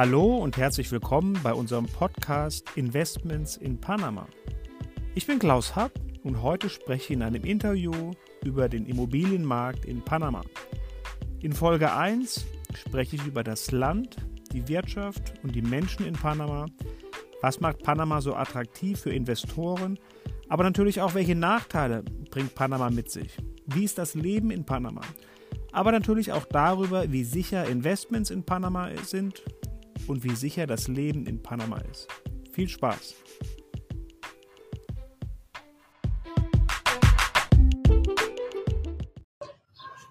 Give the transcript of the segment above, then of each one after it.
Hallo und herzlich willkommen bei unserem Podcast Investments in Panama. Ich bin Klaus Happ und heute spreche ich in einem Interview über den Immobilienmarkt in Panama. In Folge 1 spreche ich über das Land, die Wirtschaft und die Menschen in Panama. Was macht Panama so attraktiv für Investoren? Aber natürlich auch, welche Nachteile bringt Panama mit sich? Wie ist das Leben in Panama? Aber natürlich auch darüber, wie sicher Investments in Panama sind und wie sicher das Leben in Panama ist. Viel Spaß!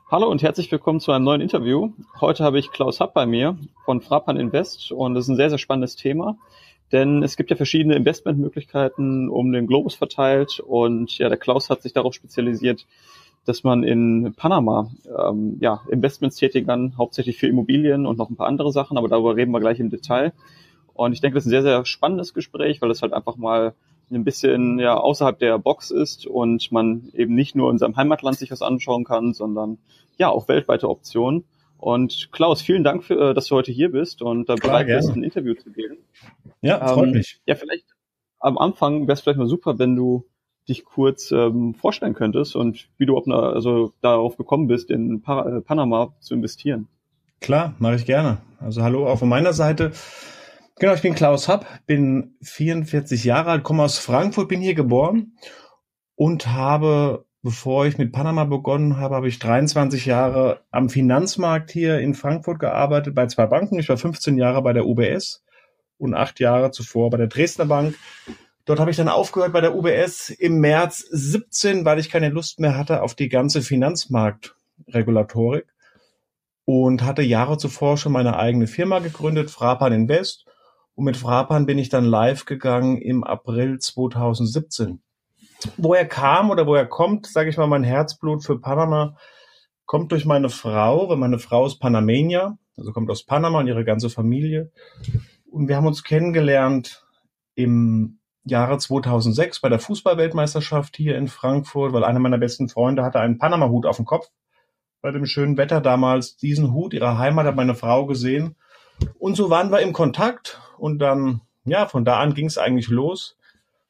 Hallo und herzlich willkommen zu einem neuen Interview. Heute habe ich Klaus Happ bei mir von Frapan Invest und das ist ein sehr, sehr spannendes Thema, denn es gibt ja verschiedene Investmentmöglichkeiten um den Globus verteilt und ja, der Klaus hat sich darauf spezialisiert, dass man in Panama ähm, ja, Investments tätigen kann, hauptsächlich für Immobilien und noch ein paar andere Sachen, aber darüber reden wir gleich im Detail. Und ich denke, das ist ein sehr, sehr spannendes Gespräch, weil es halt einfach mal ein bisschen ja, außerhalb der Box ist und man eben nicht nur in seinem Heimatland sich was anschauen kann, sondern ja auch weltweite Optionen. Und Klaus, vielen Dank, für, äh, dass du heute hier bist und da bereit bist, ein Interview zu geben. Ja, freut ähm, mich. Ja, vielleicht am Anfang wäre es vielleicht mal super, wenn du dich kurz ähm, vorstellen könntest und wie du also darauf gekommen bist, in pa äh, Panama zu investieren. Klar, mache ich gerne. Also hallo auch von meiner Seite. Genau, ich bin Klaus Happ, bin 44 Jahre alt, komme aus Frankfurt, bin hier geboren und habe, bevor ich mit Panama begonnen habe, habe ich 23 Jahre am Finanzmarkt hier in Frankfurt gearbeitet bei zwei Banken. Ich war 15 Jahre bei der UBS und acht Jahre zuvor bei der Dresdner Bank Dort habe ich dann aufgehört bei der UBS im März 17, weil ich keine Lust mehr hatte auf die ganze Finanzmarktregulatorik und hatte Jahre zuvor schon meine eigene Firma gegründet, Frapan Invest. Und mit Frapan bin ich dann live gegangen im April 2017. Woher kam oder woher kommt, sage ich mal, mein Herzblut für Panama, kommt durch meine Frau, weil meine Frau ist Panamenier, also kommt aus Panama und ihre ganze Familie. Und wir haben uns kennengelernt im Jahre 2006 bei der Fußballweltmeisterschaft hier in Frankfurt, weil einer meiner besten Freunde hatte einen Panama-Hut auf dem Kopf. Bei dem schönen Wetter damals diesen Hut ihrer Heimat hat meine Frau gesehen. Und so waren wir im Kontakt und dann, ja, von da an ging es eigentlich los.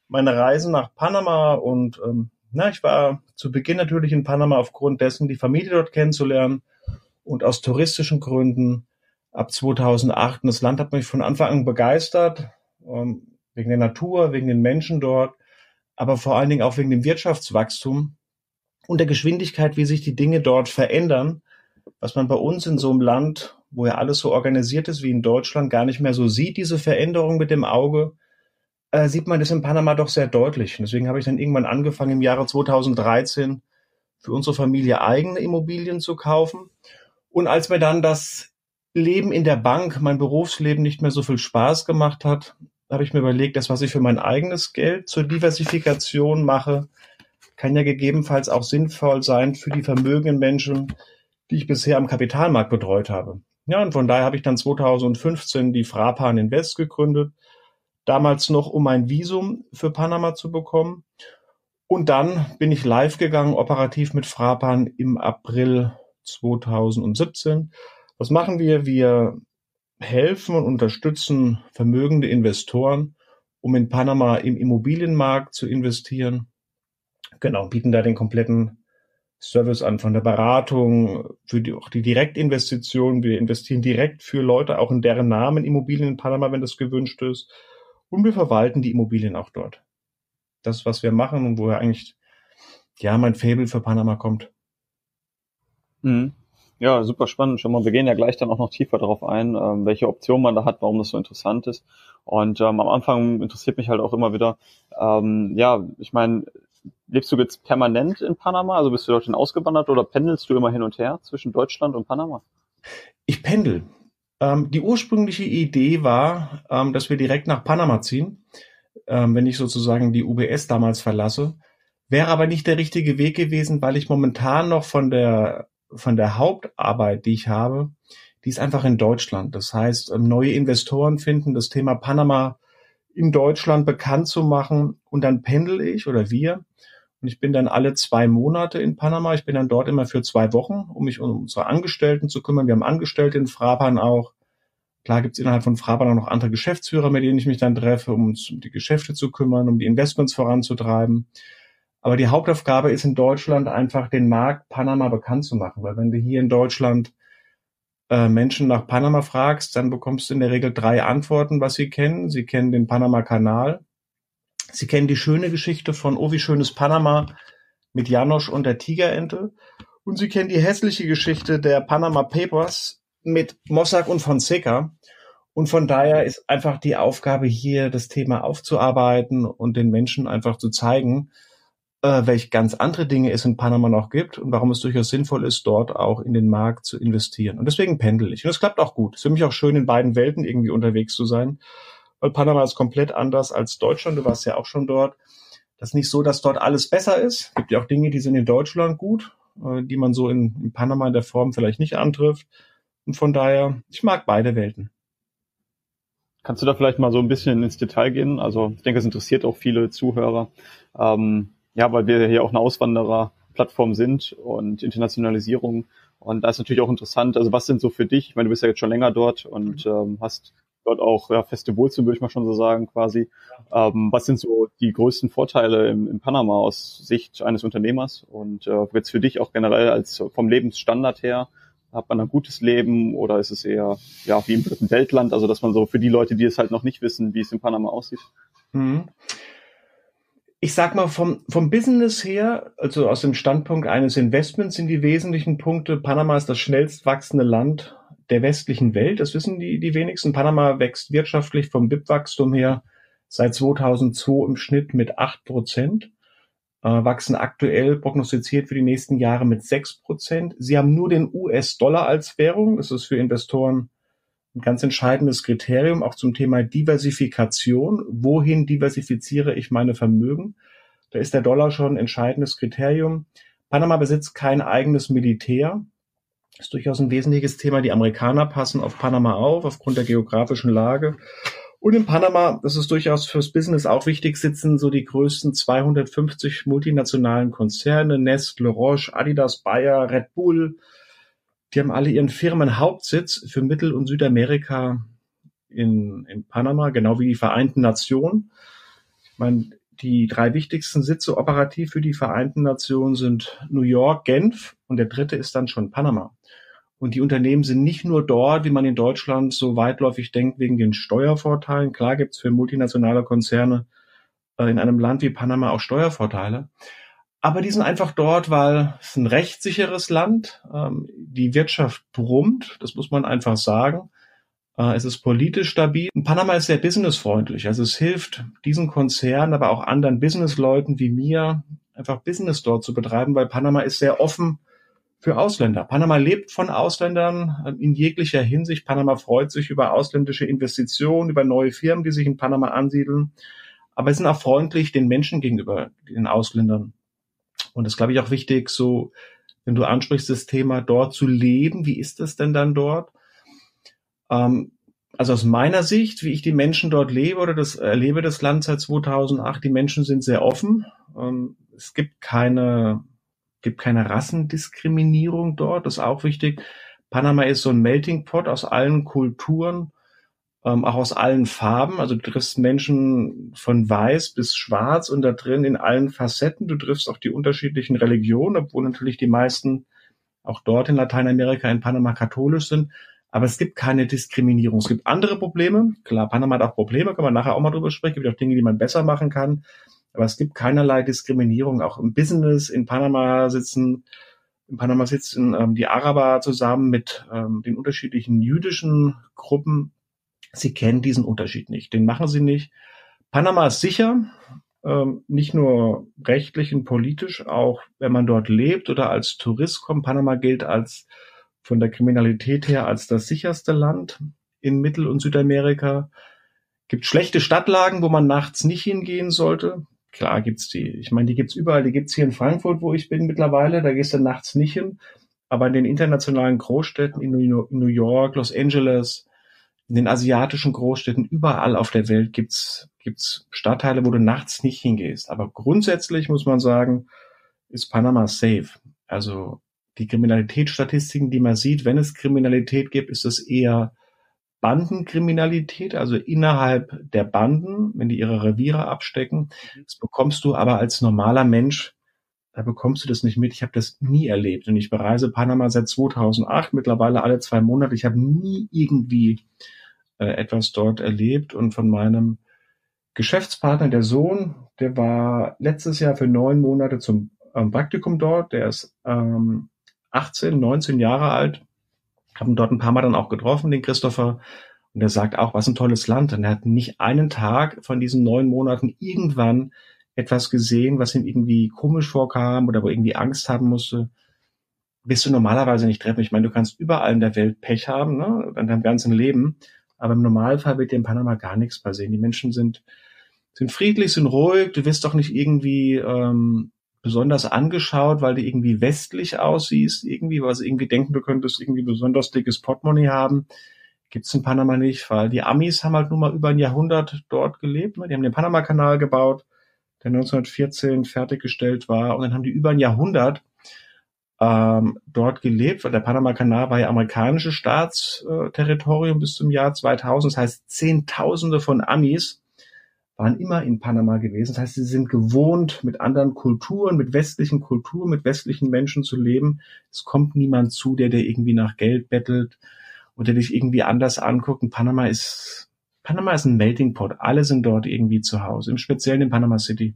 Meine Reisen nach Panama und ähm, na, ich war zu Beginn natürlich in Panama aufgrund dessen, die Familie dort kennenzulernen und aus touristischen Gründen ab 2008. Und das Land hat mich von Anfang an begeistert. Ähm, wegen der Natur, wegen den Menschen dort, aber vor allen Dingen auch wegen dem Wirtschaftswachstum und der Geschwindigkeit, wie sich die Dinge dort verändern, was man bei uns in so einem Land, wo ja alles so organisiert ist wie in Deutschland, gar nicht mehr so sieht, diese Veränderung mit dem Auge, äh, sieht man das in Panama doch sehr deutlich. Und deswegen habe ich dann irgendwann angefangen, im Jahre 2013 für unsere Familie eigene Immobilien zu kaufen. Und als mir dann das Leben in der Bank, mein Berufsleben nicht mehr so viel Spaß gemacht hat, habe ich mir überlegt, das, was ich für mein eigenes Geld zur Diversifikation mache, kann ja gegebenenfalls auch sinnvoll sein für die vermögenden Menschen, die ich bisher am Kapitalmarkt betreut habe. Ja, und von daher habe ich dann 2015 die Frapan Invest gegründet, damals noch um ein Visum für Panama zu bekommen. Und dann bin ich live gegangen, operativ mit Frapan im April 2017. Was machen wir? Wir helfen und unterstützen vermögende Investoren, um in Panama im Immobilienmarkt zu investieren. Genau, bieten da den kompletten Service an, von der Beratung, für die, auch die Direktinvestition. Wir investieren direkt für Leute, auch in deren Namen Immobilien in Panama, wenn das gewünscht ist. Und wir verwalten die Immobilien auch dort. Das, was wir machen und woher eigentlich, ja, mein Fable für Panama kommt. Mhm. Ja, super spannend schon mal. Wir gehen ja gleich dann auch noch tiefer darauf ein, ähm, welche Optionen man da hat, warum das so interessant ist. Und ähm, am Anfang interessiert mich halt auch immer wieder, ähm, ja, ich meine, lebst du jetzt permanent in Panama? Also bist du dorthin ausgewandert oder pendelst du immer hin und her zwischen Deutschland und Panama? Ich pendel. Ähm, die ursprüngliche Idee war, ähm, dass wir direkt nach Panama ziehen, ähm, wenn ich sozusagen die UBS damals verlasse. Wäre aber nicht der richtige Weg gewesen, weil ich momentan noch von der von der Hauptarbeit, die ich habe, die ist einfach in Deutschland. Das heißt, ähm, neue Investoren finden, das Thema Panama in Deutschland bekannt zu machen und dann pendel ich oder wir und ich bin dann alle zwei Monate in Panama. Ich bin dann dort immer für zwei Wochen, um mich um unsere Angestellten zu kümmern. Wir haben Angestellte in Frapan auch. Klar gibt es innerhalb von Fraban auch noch andere Geschäftsführer, mit denen ich mich dann treffe, um uns um die Geschäfte zu kümmern, um die Investments voranzutreiben. Aber die Hauptaufgabe ist in Deutschland einfach den Markt Panama bekannt zu machen, weil wenn du hier in Deutschland äh, Menschen nach Panama fragst, dann bekommst du in der Regel drei Antworten, was sie kennen. Sie kennen den Panama-Kanal, sie kennen die schöne Geschichte von Oh, wie schönes Panama mit Janosch und der Tigerente und sie kennen die hässliche Geschichte der Panama Papers mit Mossack und Fonseca. Und von daher ist einfach die Aufgabe hier, das Thema aufzuarbeiten und den Menschen einfach zu zeigen, äh, welche ganz andere Dinge es in Panama noch gibt und warum es durchaus sinnvoll ist, dort auch in den Markt zu investieren. Und deswegen pendel ich. Und es klappt auch gut. Es ist für mich auch schön, in beiden Welten irgendwie unterwegs zu sein, weil Panama ist komplett anders als Deutschland. Du warst ja auch schon dort. Das ist nicht so, dass dort alles besser ist. Es gibt ja auch Dinge, die sind in Deutschland gut, äh, die man so in, in Panama in der Form vielleicht nicht antrifft. Und von daher, ich mag beide Welten. Kannst du da vielleicht mal so ein bisschen ins Detail gehen? Also ich denke, es interessiert auch viele Zuhörer. Ähm, ja, weil wir hier auch eine Auswandererplattform sind und Internationalisierung. Und da ist natürlich auch interessant, also was sind so für dich, ich meine, du bist ja jetzt schon länger dort und ähm, hast dort auch ja, feste Wurzeln, würde ich mal schon so sagen, quasi. Ähm, was sind so die größten Vorteile im, in Panama aus Sicht eines Unternehmers und äh, jetzt für dich auch generell als vom Lebensstandard her? Hat man ein gutes Leben oder ist es eher ja wie im dritten Weltland? Also dass man so für die Leute, die es halt noch nicht wissen, wie es in Panama aussieht. Mhm ich sag mal, vom, vom Business her, also aus dem Standpunkt eines Investments sind die wesentlichen Punkte, Panama ist das schnellst wachsende Land der westlichen Welt. Das wissen die, die wenigsten. Panama wächst wirtschaftlich vom BIP-Wachstum her seit 2002 im Schnitt mit acht Prozent, äh, wachsen aktuell prognostiziert für die nächsten Jahre mit sechs Prozent. Sie haben nur den US-Dollar als Währung. Das ist für Investoren ein ganz entscheidendes Kriterium auch zum Thema Diversifikation. Wohin diversifiziere ich meine Vermögen? Da ist der Dollar schon ein entscheidendes Kriterium. Panama besitzt kein eigenes Militär. Das ist durchaus ein wesentliches Thema. Die Amerikaner passen auf Panama auf, aufgrund der geografischen Lage. Und in Panama, das ist durchaus fürs Business auch wichtig, sitzen so die größten 250 multinationalen Konzerne, Nestle, Roche, Adidas, Bayer, Red Bull, die haben alle ihren Firmenhauptsitz für Mittel- und Südamerika in, in Panama, genau wie die Vereinten Nationen. Ich meine, die drei wichtigsten Sitze operativ für die Vereinten Nationen sind New York, Genf und der dritte ist dann schon Panama. Und die Unternehmen sind nicht nur dort, wie man in Deutschland so weitläufig denkt, wegen den Steuervorteilen. Klar gibt's für multinationale Konzerne äh, in einem Land wie Panama auch Steuervorteile. Aber die sind einfach dort, weil es ein rechtssicheres Land. Ähm, die Wirtschaft brummt, das muss man einfach sagen. Äh, es ist politisch stabil. Panama ist sehr businessfreundlich. Also es hilft diesen Konzernen, aber auch anderen Businessleuten wie mir, einfach Business dort zu betreiben, weil Panama ist sehr offen für Ausländer. Panama lebt von Ausländern äh, in jeglicher Hinsicht. Panama freut sich über ausländische Investitionen, über neue Firmen, die sich in Panama ansiedeln. Aber es sind auch freundlich den Menschen gegenüber, den Ausländern. Und das glaube ich auch wichtig, so, wenn du ansprichst, das Thema dort zu leben, wie ist es denn dann dort? Ähm, also aus meiner Sicht, wie ich die Menschen dort lebe oder das erlebe das Land seit 2008, die Menschen sind sehr offen. Ähm, es gibt keine, gibt keine Rassendiskriminierung dort, das ist auch wichtig. Panama ist so ein Melting Pot aus allen Kulturen ähm, auch aus allen Farben. Also du triffst Menschen von weiß bis schwarz und da drin in allen Facetten. Du triffst auch die unterschiedlichen Religionen, obwohl natürlich die meisten auch dort in Lateinamerika, in Panama katholisch sind. Aber es gibt keine Diskriminierung. Es gibt andere Probleme. Klar, Panama hat auch Probleme, kann man nachher auch mal drüber sprechen. Es gibt auch Dinge, die man besser machen kann. Aber es gibt keinerlei Diskriminierung. Auch im Business in Panama sitzen, in Panama sitzen ähm, die Araber zusammen mit ähm, den unterschiedlichen jüdischen Gruppen Sie kennen diesen Unterschied nicht. Den machen sie nicht. Panama ist sicher, ähm, nicht nur rechtlich und politisch, auch wenn man dort lebt oder als Tourist kommt. Panama gilt als von der Kriminalität her als das sicherste Land in Mittel- und Südamerika. Gibt schlechte Stadtlagen, wo man nachts nicht hingehen sollte. Klar gibt's die. Ich meine, die gibt's überall. Die gibt's hier in Frankfurt, wo ich bin mittlerweile. Da gehst du nachts nicht hin. Aber in den internationalen Großstädten in New York, Los Angeles, in den asiatischen Großstädten, überall auf der Welt gibt's gibt's Stadtteile, wo du nachts nicht hingehst. Aber grundsätzlich muss man sagen, ist Panama safe. Also die Kriminalitätsstatistiken, die man sieht, wenn es Kriminalität gibt, ist es eher Bandenkriminalität, also innerhalb der Banden, wenn die ihre Reviere abstecken. Das bekommst du aber als normaler Mensch, da bekommst du das nicht mit. Ich habe das nie erlebt. Und ich bereise Panama seit 2008, mittlerweile alle zwei Monate. Ich habe nie irgendwie äh, etwas dort erlebt. Und von meinem Geschäftspartner, der Sohn, der war letztes Jahr für neun Monate zum ähm, Praktikum dort. Der ist ähm, 18, 19 Jahre alt haben dort ein paar Mal dann auch getroffen, den Christopher. Und er sagt auch, was ein tolles Land. Und er hat nicht einen Tag von diesen neun Monaten irgendwann etwas gesehen, was ihm irgendwie komisch vorkam oder wo irgendwie Angst haben musste. Bist du normalerweise nicht treffen. Ich meine, du kannst überall in der Welt Pech haben, ne, in deinem ganzen Leben. Aber im Normalfall wird dir in Panama gar nichts passieren. Die Menschen sind, sind friedlich, sind ruhig. Du wirst doch nicht irgendwie ähm, besonders angeschaut, weil du irgendwie westlich aussiehst, irgendwie, weil sie irgendwie denken, du könntest irgendwie besonders dickes Portemonnaie haben. Gibt's in Panama nicht, weil die Amis haben halt nun mal über ein Jahrhundert dort gelebt. Ne? Die haben den Panama-Kanal gebaut, der 1914 fertiggestellt war. Und dann haben die über ein Jahrhundert ähm, dort gelebt, weil der Panama-Kanal war ja amerikanisches Staatsterritorium bis zum Jahr 2000. Das heißt, Zehntausende von Amis waren immer in Panama gewesen. Das heißt, sie sind gewohnt, mit anderen Kulturen, mit westlichen Kulturen, mit westlichen Menschen zu leben. Es kommt niemand zu, der dir irgendwie nach Geld bettelt oder dich irgendwie anders anguckt. Und Panama ist, Panama ist ein Melting Pot. Alle sind dort irgendwie zu Hause, im Speziellen in Panama City.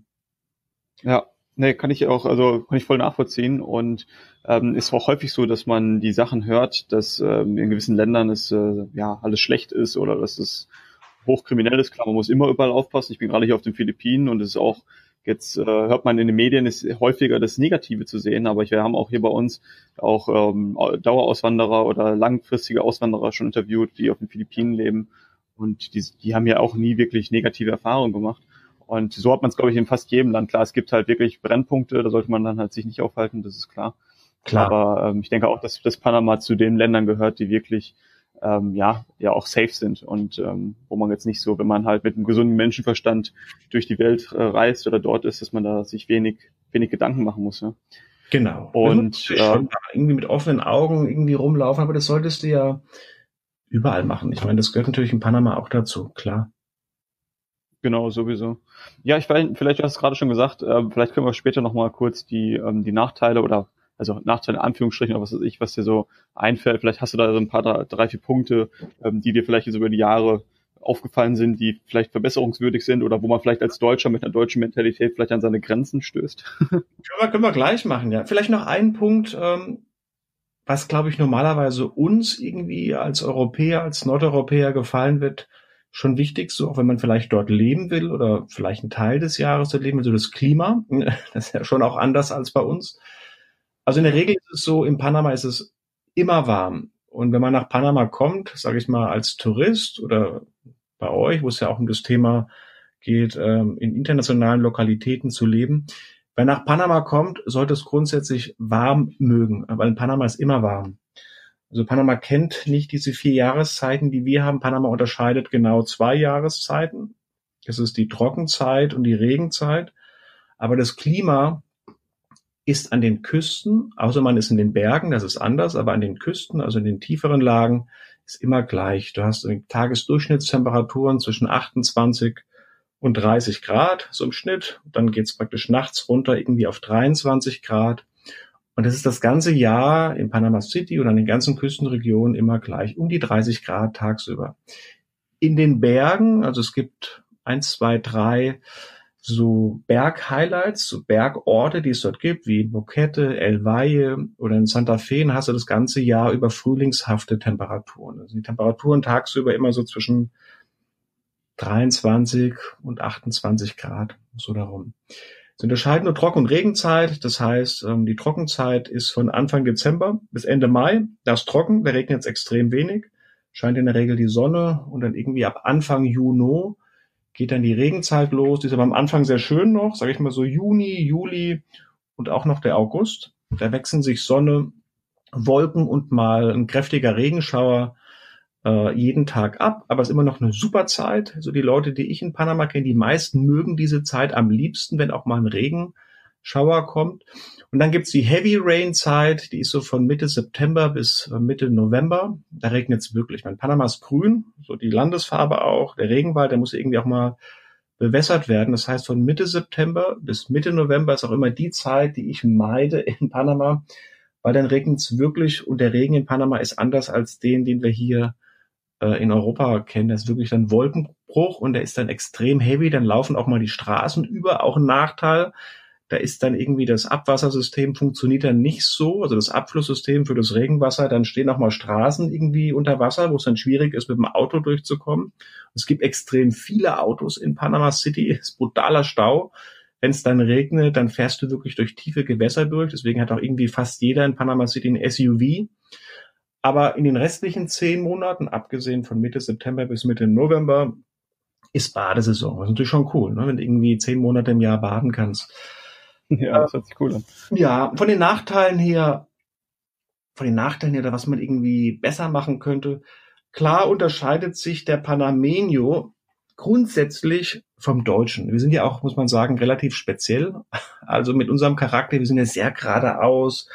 Ja, nee, kann ich auch, also kann ich voll nachvollziehen und ähm, ist auch häufig so, dass man die Sachen hört, dass ähm, in gewissen Ländern es äh, ja alles schlecht ist oder dass es hochkriminell ist. Klar, man muss immer überall aufpassen. Ich bin gerade hier auf den Philippinen und es ist auch, jetzt äh, hört man in den Medien, ist häufiger das Negative zu sehen, aber wir haben auch hier bei uns auch ähm, Dauerauswanderer oder langfristige Auswanderer schon interviewt, die auf den Philippinen leben und die, die haben ja auch nie wirklich negative Erfahrungen gemacht. Und so hat man es, glaube ich, in fast jedem Land. Klar, es gibt halt wirklich Brennpunkte, da sollte man dann halt sich nicht aufhalten, das ist klar. Klar. Aber ähm, ich denke auch, dass, dass Panama zu den Ländern gehört, die wirklich ähm, ja, ja auch safe sind und ähm, wo man jetzt nicht so, wenn man halt mit einem gesunden Menschenverstand durch die Welt äh, reist oder dort ist, dass man da sich wenig, wenig Gedanken machen muss. Ja. Genau. Und äh, irgendwie mit offenen Augen irgendwie rumlaufen, aber das solltest du ja überall machen. Ich meine, das gehört natürlich in Panama auch dazu, klar. Genau, sowieso. Ja, ich weiß, vielleicht du hast es gerade schon gesagt, äh, vielleicht können wir später nochmal kurz die, ähm, die Nachteile oder also Nachteile in Anführungsstrichen oder was weiß ich, was dir so einfällt. Vielleicht hast du da so ein paar, drei, vier Punkte, ähm, die dir vielleicht jetzt über die Jahre aufgefallen sind, die vielleicht verbesserungswürdig sind oder wo man vielleicht als Deutscher mit einer deutschen Mentalität vielleicht an seine Grenzen stößt? können, wir, können wir gleich machen, ja. Vielleicht noch ein Punkt, ähm, was, glaube ich, normalerweise uns irgendwie als Europäer, als Nordeuropäer gefallen wird, schon wichtig, so auch wenn man vielleicht dort leben will oder vielleicht einen Teil des Jahres dort leben will, so das Klima. Das ist ja schon auch anders als bei uns. Also in der Regel ist es so, in Panama ist es immer warm. Und wenn man nach Panama kommt, sage ich mal, als Tourist oder bei euch, wo es ja auch um das Thema geht, ähm, in internationalen Lokalitäten zu leben, wer nach Panama kommt, sollte es grundsätzlich warm mögen, weil in Panama ist immer warm. Also Panama kennt nicht diese vier Jahreszeiten, die wir haben. Panama unterscheidet genau zwei Jahreszeiten. Das ist die Trockenzeit und die Regenzeit. Aber das Klima ist an den Küsten, außer man ist in den Bergen, das ist anders, aber an den Küsten, also in den tieferen Lagen, ist immer gleich. Du hast Tagesdurchschnittstemperaturen zwischen 28 und 30 Grad, so im Schnitt. Dann geht's praktisch nachts runter irgendwie auf 23 Grad. Und das ist das ganze Jahr in Panama City und an den ganzen Küstenregionen immer gleich, um die 30 Grad tagsüber. In den Bergen, also es gibt eins, zwei, drei so Berg-Highlights, so Bergorte, die es dort gibt, wie Boquete, El Valle oder in Santa Fe, hast du das ganze Jahr über frühlingshafte Temperaturen. Also die Temperaturen tagsüber immer so zwischen 23 und 28 Grad, so darum. Sie unterscheiden nur Trocken- und Regenzeit. Das heißt, ähm, die Trockenzeit ist von Anfang Dezember bis Ende Mai. Das ist trocken, da regnet jetzt extrem wenig. Scheint in der Regel die Sonne und dann irgendwie ab Anfang Juni geht dann die Regenzeit los. Die ist aber am Anfang sehr schön noch, sage ich mal so Juni, Juli und auch noch der August. Da wechseln sich Sonne, Wolken und mal ein kräftiger Regenschauer äh, jeden Tag ab. Aber es ist immer noch eine super Zeit. So die Leute, die ich in Panama kenne, die meisten mögen diese Zeit am liebsten, wenn auch mal ein Regen Schauer kommt. Und dann gibt's die Heavy Rain Zeit, die ist so von Mitte September bis Mitte November. Da regnet es wirklich. Mein Panama ist grün, so die Landesfarbe auch. Der Regenwald, der muss irgendwie auch mal bewässert werden. Das heißt, von Mitte September bis Mitte November ist auch immer die Zeit, die ich meide in Panama, weil dann regnet es wirklich und der Regen in Panama ist anders als den, den wir hier äh, in Europa kennen. Das ist wirklich dann Wolkenbruch und der ist dann extrem heavy. Dann laufen auch mal die Straßen über, auch ein Nachteil. Da ist dann irgendwie das Abwassersystem funktioniert dann nicht so, also das Abflusssystem für das Regenwasser. Dann stehen auch mal Straßen irgendwie unter Wasser, wo es dann schwierig ist, mit dem Auto durchzukommen. Es gibt extrem viele Autos in Panama City, es ist brutaler Stau. Wenn es dann regnet, dann fährst du wirklich durch tiefe Gewässer durch. Deswegen hat auch irgendwie fast jeder in Panama City ein SUV. Aber in den restlichen zehn Monaten, abgesehen von Mitte September bis Mitte November, ist Badesaison. Das ist natürlich schon cool, ne? wenn du irgendwie zehn Monate im Jahr baden kannst. Ja, das hört sich cool an. Ja, von den Nachteilen her, von den Nachteilen her, was man irgendwie besser machen könnte. Klar unterscheidet sich der Panameño grundsätzlich vom Deutschen. Wir sind ja auch, muss man sagen, relativ speziell. Also mit unserem Charakter, wir sind ja sehr geradeaus,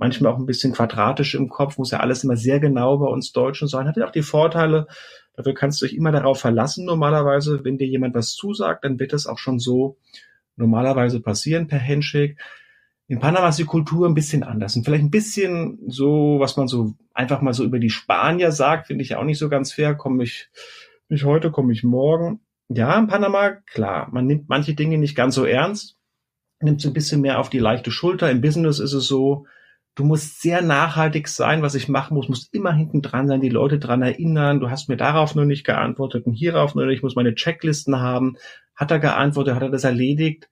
manchmal auch ein bisschen quadratisch im Kopf, muss ja alles immer sehr genau bei uns Deutschen sein. Hat ja auch die Vorteile, dafür kannst du dich immer darauf verlassen normalerweise. Wenn dir jemand was zusagt, dann wird das auch schon so normalerweise passieren per Handshake. In Panama ist die Kultur ein bisschen anders und vielleicht ein bisschen so, was man so einfach mal so über die Spanier sagt, finde ich auch nicht so ganz fair. Komme ich nicht heute, komme ich morgen. Ja, in Panama, klar, man nimmt manche Dinge nicht ganz so ernst, nimmt es ein bisschen mehr auf die leichte Schulter. Im Business ist es so, du musst sehr nachhaltig sein, was ich machen muss, muss immer hinten dran sein, die Leute dran erinnern, du hast mir darauf nur nicht geantwortet und hierauf nur nicht, ich muss meine Checklisten haben. Hat er geantwortet, hat er das erledigt?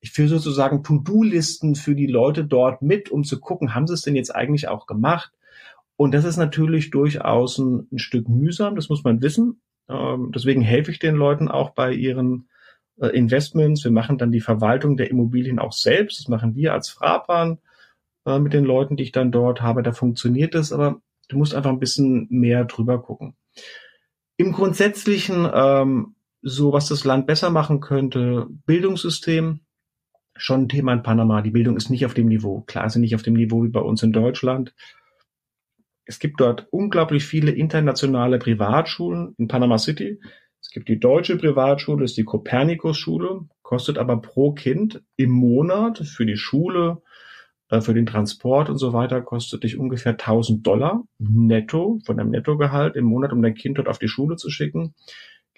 ich führe sozusagen To-Do-Listen für die Leute dort mit, um zu gucken, haben sie es denn jetzt eigentlich auch gemacht? Und das ist natürlich durchaus ein, ein Stück mühsam, das muss man wissen. Ähm, deswegen helfe ich den Leuten auch bei ihren äh, Investments. Wir machen dann die Verwaltung der Immobilien auch selbst. Das machen wir als Frapern äh, mit den Leuten, die ich dann dort habe. Da funktioniert es, aber du musst einfach ein bisschen mehr drüber gucken. Im Grundsätzlichen, ähm, so was das Land besser machen könnte, Bildungssystem, schon ein Thema in Panama. Die Bildung ist nicht auf dem Niveau. Klar, sie nicht auf dem Niveau wie bei uns in Deutschland. Es gibt dort unglaublich viele internationale Privatschulen in Panama City. Es gibt die deutsche Privatschule, ist die Kopernikus-Schule, kostet aber pro Kind im Monat für die Schule, für den Transport und so weiter, kostet dich ungefähr 1000 Dollar netto, von deinem Nettogehalt im Monat, um dein Kind dort auf die Schule zu schicken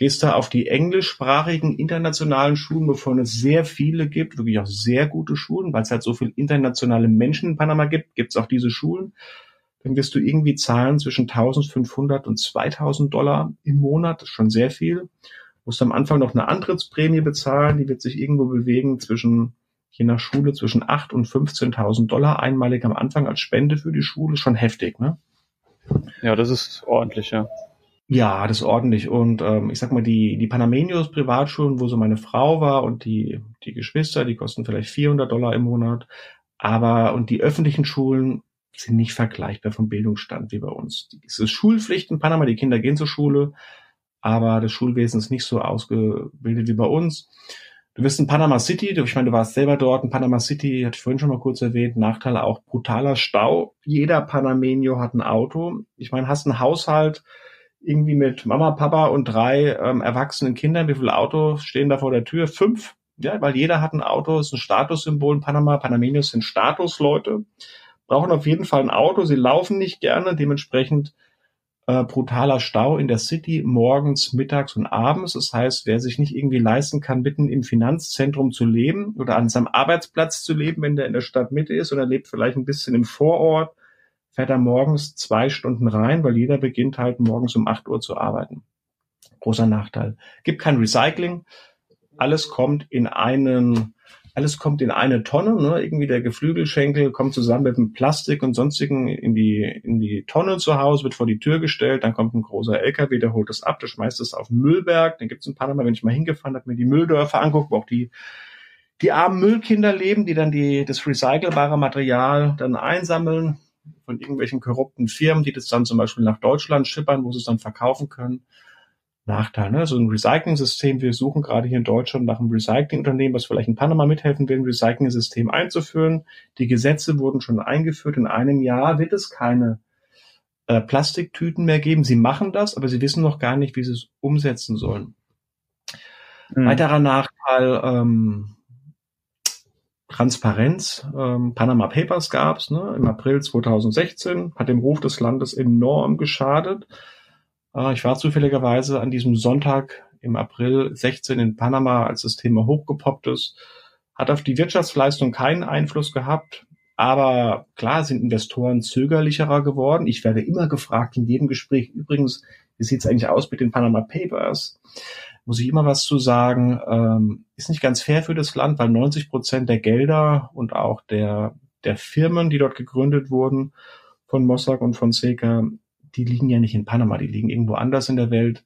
gehst da auf die englischsprachigen internationalen Schulen, wovon es sehr viele gibt, wirklich auch sehr gute Schulen, weil es halt so viele internationale Menschen in Panama gibt, gibt es auch diese Schulen. Dann wirst du irgendwie zahlen zwischen 1500 und 2000 Dollar im Monat, das ist schon sehr viel. Musst am Anfang noch eine Antrittsprämie bezahlen, die wird sich irgendwo bewegen zwischen, je nach Schule, zwischen 8 und 15.000 Dollar einmalig am Anfang als Spende für die Schule, schon heftig, ne? Ja, das ist ordentlich, ja. Ja, das ist ordentlich. Und ähm, ich sag mal, die, die Panamenios Privatschulen, wo so meine Frau war und die, die Geschwister, die kosten vielleicht 400 Dollar im Monat. Aber, und die öffentlichen Schulen sind nicht vergleichbar vom Bildungsstand wie bei uns. Es ist Schulpflicht in Panama, die Kinder gehen zur Schule, aber das Schulwesen ist nicht so ausgebildet wie bei uns. Du bist in Panama City, ich meine, du warst selber dort in Panama City, hatte ich vorhin schon mal kurz erwähnt, Nachteile auch brutaler Stau. Jeder Panameño hat ein Auto. Ich meine, hast einen Haushalt, irgendwie mit Mama, Papa und drei ähm, erwachsenen Kindern. Wie viele Autos stehen da vor der Tür? Fünf. Ja, weil jeder hat ein Auto, ist ein Statussymbol in Panama. Panamenios sind Statusleute, brauchen auf jeden Fall ein Auto. Sie laufen nicht gerne, dementsprechend äh, brutaler Stau in der City morgens, mittags und abends. Das heißt, wer sich nicht irgendwie leisten kann, mitten im Finanzzentrum zu leben oder an seinem Arbeitsplatz zu leben, wenn der in der Stadtmitte ist oder lebt vielleicht ein bisschen im Vorort, fährt er morgens zwei Stunden rein, weil jeder beginnt halt morgens um acht Uhr zu arbeiten. Großer Nachteil. Gibt kein Recycling. Alles kommt in einen, alles kommt in eine Tonne, ne? Irgendwie der Geflügelschenkel kommt zusammen mit dem Plastik und sonstigen in die, in die Tonne zu Hause, wird vor die Tür gestellt, dann kommt ein großer LKW, der holt das ab, der schmeißt es auf den Müllberg, dann gibt's ein paar Mal, wenn ich mal hingefahren habe, mir die Mülldörfer anguckt, wo auch die die armen Müllkinder leben, die dann die, das recycelbare Material dann einsammeln, von irgendwelchen korrupten Firmen, die das dann zum Beispiel nach Deutschland schippern, wo sie es dann verkaufen können. Nachteil. Ne? So ein Recycling-System, wir suchen gerade hier in Deutschland nach einem Recycling-Unternehmen, was vielleicht in Panama mithelfen will, ein Recycling-System einzuführen. Die Gesetze wurden schon eingeführt. In einem Jahr wird es keine äh, Plastiktüten mehr geben. Sie machen das, aber sie wissen noch gar nicht, wie sie es umsetzen sollen. Mhm. Weiterer Nachteil, ähm, Transparenz. Ähm, Panama Papers gab's ne, im April 2016, hat dem Ruf des Landes enorm geschadet. Äh, ich war zufälligerweise an diesem Sonntag im April 16 in Panama, als das Thema hochgepoppt ist. Hat auf die Wirtschaftsleistung keinen Einfluss gehabt. Aber klar sind Investoren zögerlicherer geworden. Ich werde immer gefragt in jedem Gespräch, übrigens, wie sieht's eigentlich aus mit den Panama Papers? Muss ich immer was zu sagen. Ähm, ist nicht ganz fair für das Land, weil 90 Prozent der Gelder und auch der, der Firmen, die dort gegründet wurden, von Mossack und von Seca, die liegen ja nicht in Panama, die liegen irgendwo anders in der Welt.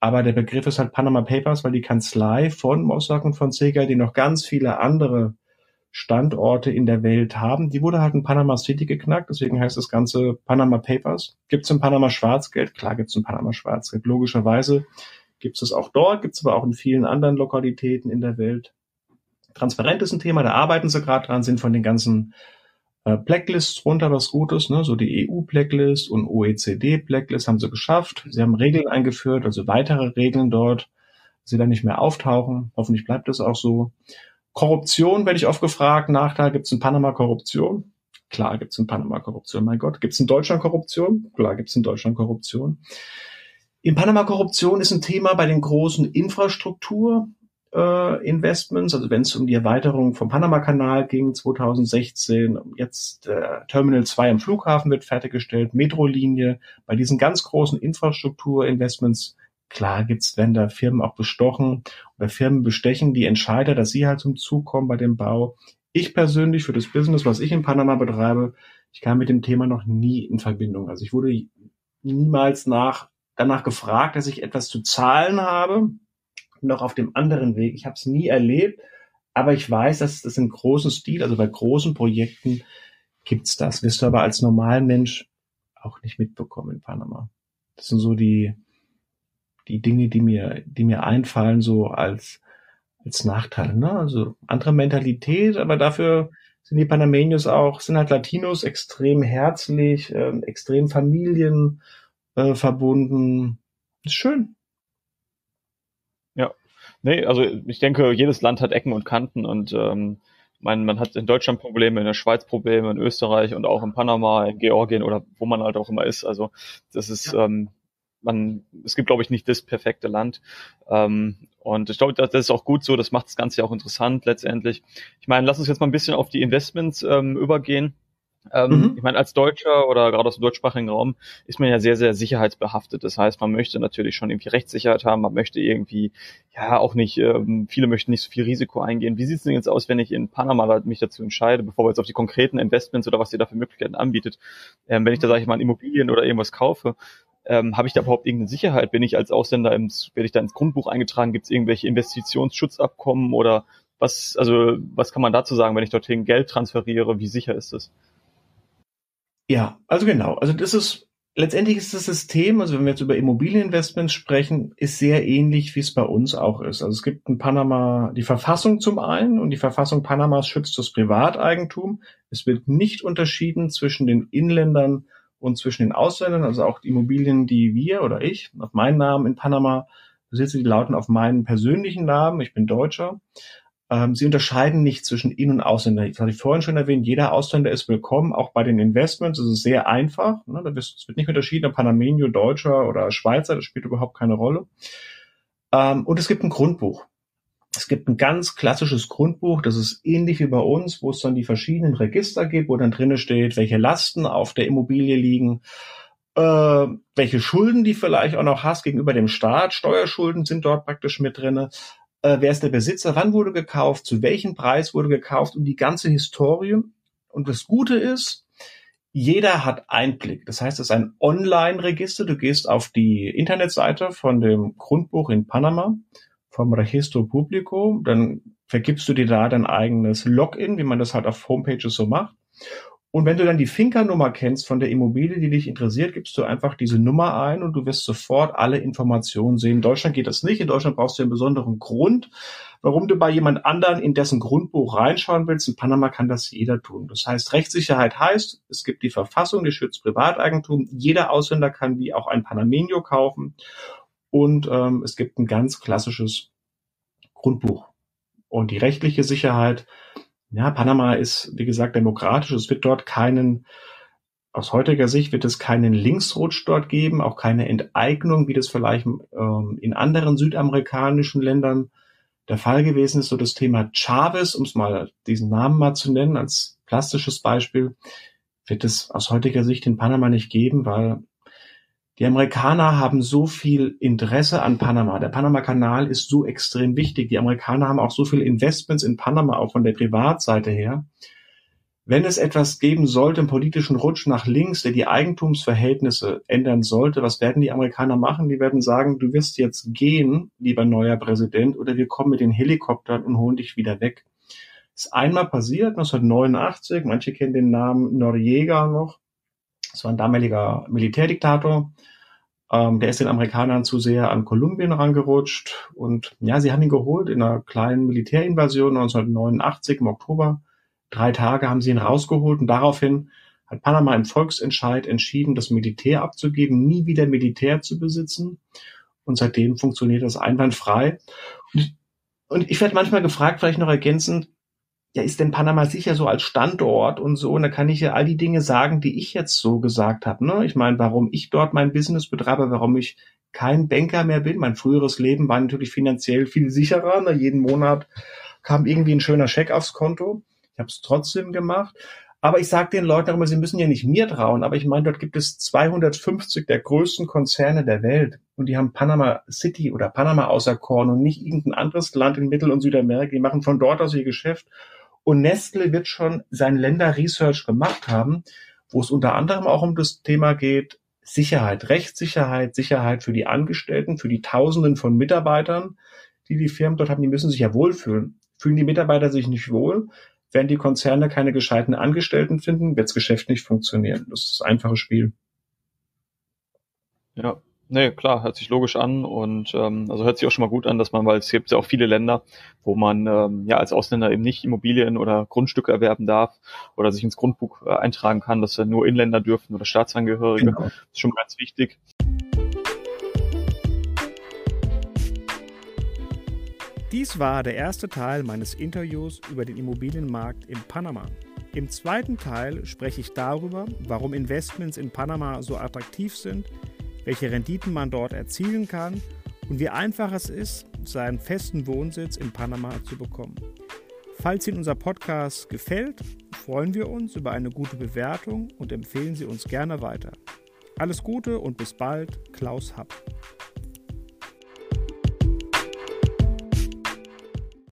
Aber der Begriff ist halt Panama Papers, weil die Kanzlei von Mossack und Fonseca, die noch ganz viele andere Standorte in der Welt haben, die wurde halt in Panama City geknackt, deswegen heißt das Ganze Panama Papers. Gibt es in Panama Schwarzgeld? Klar gibt es in Panama Schwarzgeld. Logischerweise gibt es auch dort, gibt es aber auch in vielen anderen Lokalitäten in der Welt. Transparent ist ein Thema, da arbeiten sie gerade dran, sind von den ganzen Blacklists runter, was Gutes, ne? so die EU-Blacklist und OECD-Blacklist haben sie geschafft. Sie haben Regeln eingeführt, also weitere Regeln dort, sie dann nicht mehr auftauchen. Hoffentlich bleibt es auch so. Korruption werde ich oft gefragt. Nachteil, gibt es in Panama Korruption? Klar gibt es in Panama Korruption. Mein Gott, gibt es in Deutschland Korruption? Klar gibt es in Deutschland Korruption. In Panama Korruption ist ein Thema bei den großen Infrastruktur äh, Investments, also wenn es um die Erweiterung vom Panama-Kanal ging 2016, jetzt äh, Terminal 2 am Flughafen wird fertiggestellt, Metrolinie, bei diesen ganz großen Infrastrukturinvestments, klar gibt's, wenn da Firmen auch bestochen oder Firmen bestechen die Entscheider, dass sie halt zum Zug kommen bei dem Bau. Ich persönlich für das Business, was ich in Panama betreibe, ich kam mit dem Thema noch nie in Verbindung. Also ich wurde niemals nach danach gefragt, dass ich etwas zu zahlen habe noch auf dem anderen Weg. Ich habe es nie erlebt, aber ich weiß, dass das in großen Stil, also bei großen Projekten gibt's das. Wirst du aber als normalen Mensch auch nicht mitbekommen in Panama. Das sind so die, die Dinge, die mir, die mir einfallen, so als, als Nachteil. Ne? Also andere Mentalität, aber dafür sind die Panamenios auch, sind halt Latinos extrem herzlich, äh, extrem Familien äh. Ist schön. Ja, nee, also ich denke, jedes Land hat Ecken und Kanten und ähm, man, man hat in Deutschland Probleme, in der Schweiz Probleme, in Österreich und auch in Panama, in Georgien oder wo man halt auch immer ist. Also das ist, ja. ähm, man, es gibt, glaube ich, nicht das perfekte Land. Ähm, und ich glaube, das, das ist auch gut so, das macht das Ganze auch interessant letztendlich. Ich meine, lass uns jetzt mal ein bisschen auf die Investments ähm, übergehen. Ähm, mhm. Ich meine, als Deutscher oder gerade aus dem deutschsprachigen Raum ist man ja sehr, sehr sicherheitsbehaftet. Das heißt, man möchte natürlich schon irgendwie Rechtssicherheit haben, man möchte irgendwie, ja, auch nicht, ähm, viele möchten nicht so viel Risiko eingehen. Wie sieht es denn jetzt aus, wenn ich in Panama mich dazu entscheide, bevor wir jetzt auf die konkreten Investments oder was ihr da für Möglichkeiten anbietet, ähm, wenn ich da, sage ich mal, Immobilien oder irgendwas kaufe, ähm, habe ich da überhaupt irgendeine Sicherheit? Bin ich als Ausländer, ins, werde ich da ins Grundbuch eingetragen? Gibt es irgendwelche Investitionsschutzabkommen oder was, also was kann man dazu sagen, wenn ich dorthin Geld transferiere? Wie sicher ist das? Ja, also genau. Also das ist letztendlich ist das System, also wenn wir jetzt über Immobilieninvestments sprechen, ist sehr ähnlich, wie es bei uns auch ist. Also es gibt in Panama die Verfassung zum einen und die Verfassung Panamas schützt das Privateigentum. Es wird nicht unterschieden zwischen den Inländern und zwischen den Ausländern, also auch die Immobilien, die wir oder ich auf meinen Namen in Panama besitze, die lauten auf meinen persönlichen Namen. Ich bin Deutscher. Ähm, sie unterscheiden nicht zwischen In- und Ausländer. Das hatte ich vorhin schon erwähnt. Jeder Ausländer ist willkommen, auch bei den Investments. Es ist sehr einfach. Ne? Es wird nicht unterschieden, ob Panameño, Deutscher oder Schweizer. Das spielt überhaupt keine Rolle. Ähm, und es gibt ein Grundbuch. Es gibt ein ganz klassisches Grundbuch, das ist ähnlich wie bei uns, wo es dann die verschiedenen Register gibt, wo dann drinnen steht, welche Lasten auf der Immobilie liegen, äh, welche Schulden die vielleicht auch noch hast gegenüber dem Staat. Steuerschulden sind dort praktisch mit drinne äh, wer ist der Besitzer, wann wurde gekauft, zu welchem Preis wurde gekauft und die ganze Historie. Und das Gute ist, jeder hat Einblick. Das heißt, es ist ein Online-Register. Du gehst auf die Internetseite von dem Grundbuch in Panama, vom Registro Publico, dann vergibst du dir da dein eigenes Login, wie man das halt auf Homepages so macht. Und wenn du dann die Finkernummer kennst von der Immobilie, die dich interessiert, gibst du einfach diese Nummer ein und du wirst sofort alle Informationen sehen. In Deutschland geht das nicht. In Deutschland brauchst du einen besonderen Grund, warum du bei jemand anderen in dessen Grundbuch reinschauen willst. In Panama kann das jeder tun. Das heißt, Rechtssicherheit heißt, es gibt die Verfassung, die schützt Privateigentum. Jeder Ausländer kann wie auch ein Panameño kaufen. Und ähm, es gibt ein ganz klassisches Grundbuch. Und die rechtliche Sicherheit ja, Panama ist, wie gesagt, demokratisch. Es wird dort keinen, aus heutiger Sicht wird es keinen Linksrutsch dort geben, auch keine Enteignung, wie das vielleicht ähm, in anderen südamerikanischen Ländern der Fall gewesen ist. So das Thema Chavez, um es mal diesen Namen mal zu nennen, als plastisches Beispiel, wird es aus heutiger Sicht in Panama nicht geben, weil die Amerikaner haben so viel Interesse an Panama. Der Panama-Kanal ist so extrem wichtig. Die Amerikaner haben auch so viel Investments in Panama, auch von der Privatseite her. Wenn es etwas geben sollte, einen politischen Rutsch nach links, der die Eigentumsverhältnisse ändern sollte, was werden die Amerikaner machen? Die werden sagen, du wirst jetzt gehen, lieber neuer Präsident, oder wir kommen mit den Helikoptern und holen dich wieder weg. Das ist einmal passiert, 1989. Manche kennen den Namen Noriega noch. Das war ein damaliger Militärdiktator. Ähm, der ist den Amerikanern zu sehr an Kolumbien rangerutscht. Und ja, sie haben ihn geholt in einer kleinen Militärinvasion 1989 im Oktober. Drei Tage haben sie ihn rausgeholt und daraufhin hat Panama im Volksentscheid entschieden, das Militär abzugeben, nie wieder Militär zu besitzen. Und seitdem funktioniert das einwandfrei. Und, und ich werde manchmal gefragt, vielleicht noch ergänzend, ja, ist denn Panama sicher so als Standort und so? Und da kann ich ja all die Dinge sagen, die ich jetzt so gesagt habe. Ne? Ich meine, warum ich dort mein Business betreibe, warum ich kein Banker mehr bin. Mein früheres Leben war natürlich finanziell viel sicherer. Ne? Jeden Monat kam irgendwie ein schöner Scheck aufs Konto. Ich habe es trotzdem gemacht. Aber ich sage den Leuten auch immer, sie müssen ja nicht mir trauen. Aber ich meine, dort gibt es 250 der größten Konzerne der Welt. Und die haben Panama City oder Panama außer Korn und nicht irgendein anderes Land in Mittel- und Südamerika. Die machen von dort aus ihr Geschäft. Und Nestle wird schon sein Länder-Research gemacht haben, wo es unter anderem auch um das Thema geht, Sicherheit, Rechtssicherheit, Sicherheit für die Angestellten, für die Tausenden von Mitarbeitern, die die Firmen dort haben, die müssen sich ja wohlfühlen. Fühlen die Mitarbeiter sich nicht wohl, werden die Konzerne keine gescheiten Angestellten finden, wird das Geschäft nicht funktionieren. Das ist das einfache Spiel. Ja, Nee, klar, hört sich logisch an und ähm, also hört sich auch schon mal gut an, dass man, weil es gibt ja auch viele Länder, wo man ähm, ja als Ausländer eben nicht Immobilien oder Grundstücke erwerben darf oder sich ins Grundbuch äh, eintragen kann, dass wir nur Inländer dürfen oder Staatsangehörige. Genau. Das ist schon ganz wichtig. Dies war der erste Teil meines Interviews über den Immobilienmarkt in Panama. Im zweiten Teil spreche ich darüber, warum Investments in Panama so attraktiv sind welche Renditen man dort erzielen kann und wie einfach es ist, seinen festen Wohnsitz in Panama zu bekommen. Falls Ihnen unser Podcast gefällt, freuen wir uns über eine gute Bewertung und empfehlen Sie uns gerne weiter. Alles Gute und bis bald, Klaus Happ.